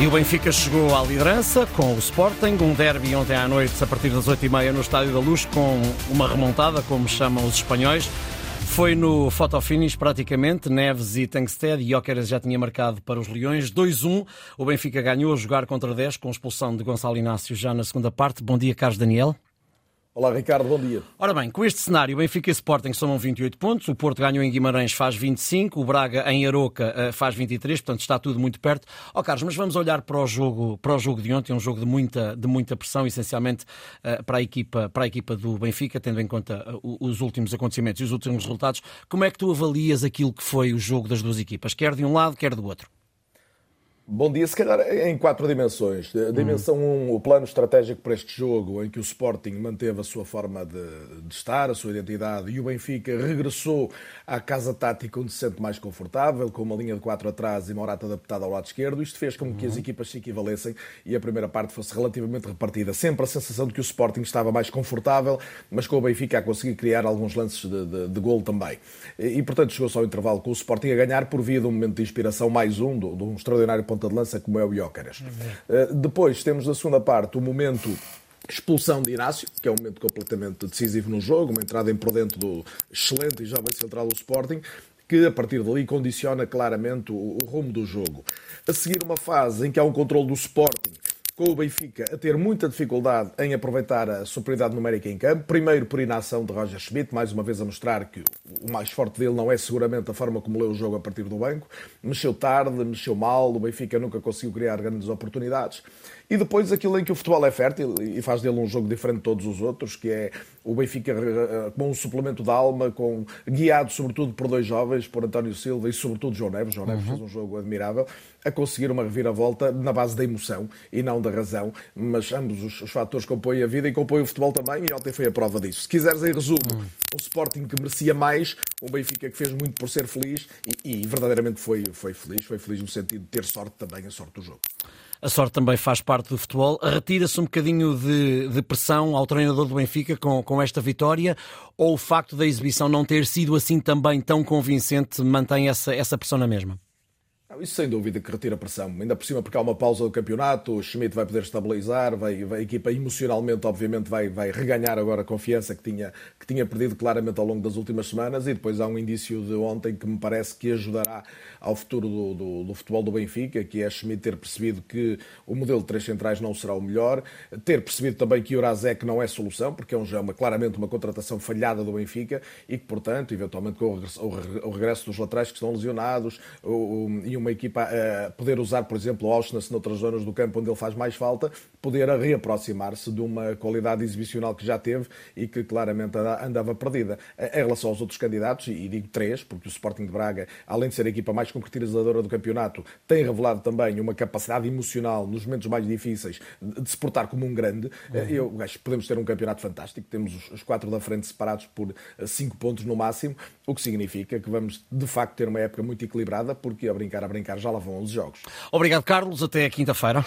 E o Benfica chegou à liderança com o Sporting, um derby ontem à noite a partir das 8h30 no Estádio da Luz com uma remontada, como chamam os espanhóis. Foi no fotofinish praticamente, Neves e Tankstead, e Jóqueres já tinha marcado para os Leões. 2-1, o Benfica ganhou a jogar contra 10 com expulsão de Gonçalo Inácio já na segunda parte. Bom dia, Carlos Daniel. Olá, Ricardo, bom dia. Ora bem, com este cenário, Benfica e Sporting somam 28 pontos, o Porto ganhou em Guimarães faz 25, o Braga em Aroca eh, faz 23, portanto está tudo muito perto. Ó oh, Carlos, mas vamos olhar para o jogo, para o jogo de ontem, um jogo de muita, de muita pressão, essencialmente eh, para a, equipa, para a equipa do Benfica, tendo em conta eh, os últimos acontecimentos e os últimos resultados. Como é que tu avalias aquilo que foi o jogo das duas equipas, quer de um lado, quer do outro? Bom dia, se calhar em quatro dimensões. A dimensão 1, um, o plano estratégico para este jogo, em que o Sporting manteve a sua forma de, de, estar, a sua identidade, e o Benfica regressou à casa tática onde se sente mais confortável, com uma linha de quatro atrás e Morata adaptada ao lado esquerdo. Isto fez com que as equipas se equivalessem e a primeira parte fosse relativamente repartida. Sempre a sensação de que o Sporting estava mais confortável, mas com o Benfica a conseguir criar alguns lances de, de, de gol também. E, e, portanto, chegou-se ao intervalo com o Sporting a ganhar por via de um momento de inspiração mais um, de, de um extraordinário ponta de lança como é o Jóqueres. Uh, depois temos na segunda parte o momento expulsão de Inácio, que é um momento completamente decisivo no jogo, uma entrada em por dentro do excelente e jovem central do Sporting, que a partir dali condiciona claramente o, o rumo do jogo. A seguir uma fase em que há um controle do Sporting, com o Benfica a ter muita dificuldade em aproveitar a superioridade numérica em campo. Primeiro por inação de Roger Schmidt, mais uma vez a mostrar que o mais forte dele não é seguramente a forma como leu o jogo a partir do banco. Mexeu tarde, mexeu mal, o Benfica nunca conseguiu criar grandes oportunidades. E depois aquilo em que o futebol é fértil e faz dele um jogo diferente de todos os outros, que é o Benfica eh, com um suplemento de alma, com, guiado sobretudo por dois jovens, por António Silva e sobretudo João Neves. João Neves uhum. fez um jogo admirável, a conseguir uma reviravolta na base da emoção e não da razão, mas ambos os, os fatores compõem a vida e compõem o futebol também, e ontem foi a prova disso. Se quiseres, em resumo, uhum. um Sporting que merecia mais, um Benfica que fez muito por ser feliz e, e verdadeiramente foi, foi feliz, foi feliz no sentido de ter sorte também, a sorte do jogo. A sorte também faz parte do futebol. Retira-se um bocadinho de, de, pressão ao treinador do Benfica com, com esta vitória ou o facto da exibição não ter sido assim também tão convincente mantém essa, essa pressão na mesma? Isso sem dúvida que retira pressão. Ainda por cima porque há uma pausa do campeonato, o Schmidt vai poder estabilizar, vai, vai, a equipa emocionalmente, obviamente, vai, vai reganhar agora a confiança que tinha, que tinha perdido claramente ao longo das últimas semanas e depois há um indício de ontem que me parece que ajudará ao futuro do, do, do futebol do Benfica, que é Schmidt ter percebido que o modelo de três centrais não será o melhor, ter percebido também que o Urazek não é solução, porque é um, uma, claramente uma contratação falhada do Benfica e que, portanto, eventualmente com o regresso dos laterais que estão lesionados o, o, e um uma equipa a poder usar, por exemplo, o Auschwitz noutras zonas do campo onde ele faz mais falta, poder reaproximar-se de uma qualidade exibicional que já teve e que claramente andava perdida. Em relação aos outros candidatos, e digo três, porque o Sporting de Braga, além de ser a equipa mais concretizadora do campeonato, tem revelado também uma capacidade emocional nos momentos mais difíceis de se portar como um grande. Uhum. Eu acho que podemos ter um campeonato fantástico, temos os quatro da frente separados por cinco pontos no máximo, o que significa que vamos de facto ter uma época muito equilibrada, porque a brincar a brincar, já lá vão 11 jogos. Obrigado, Carlos. Até quinta-feira.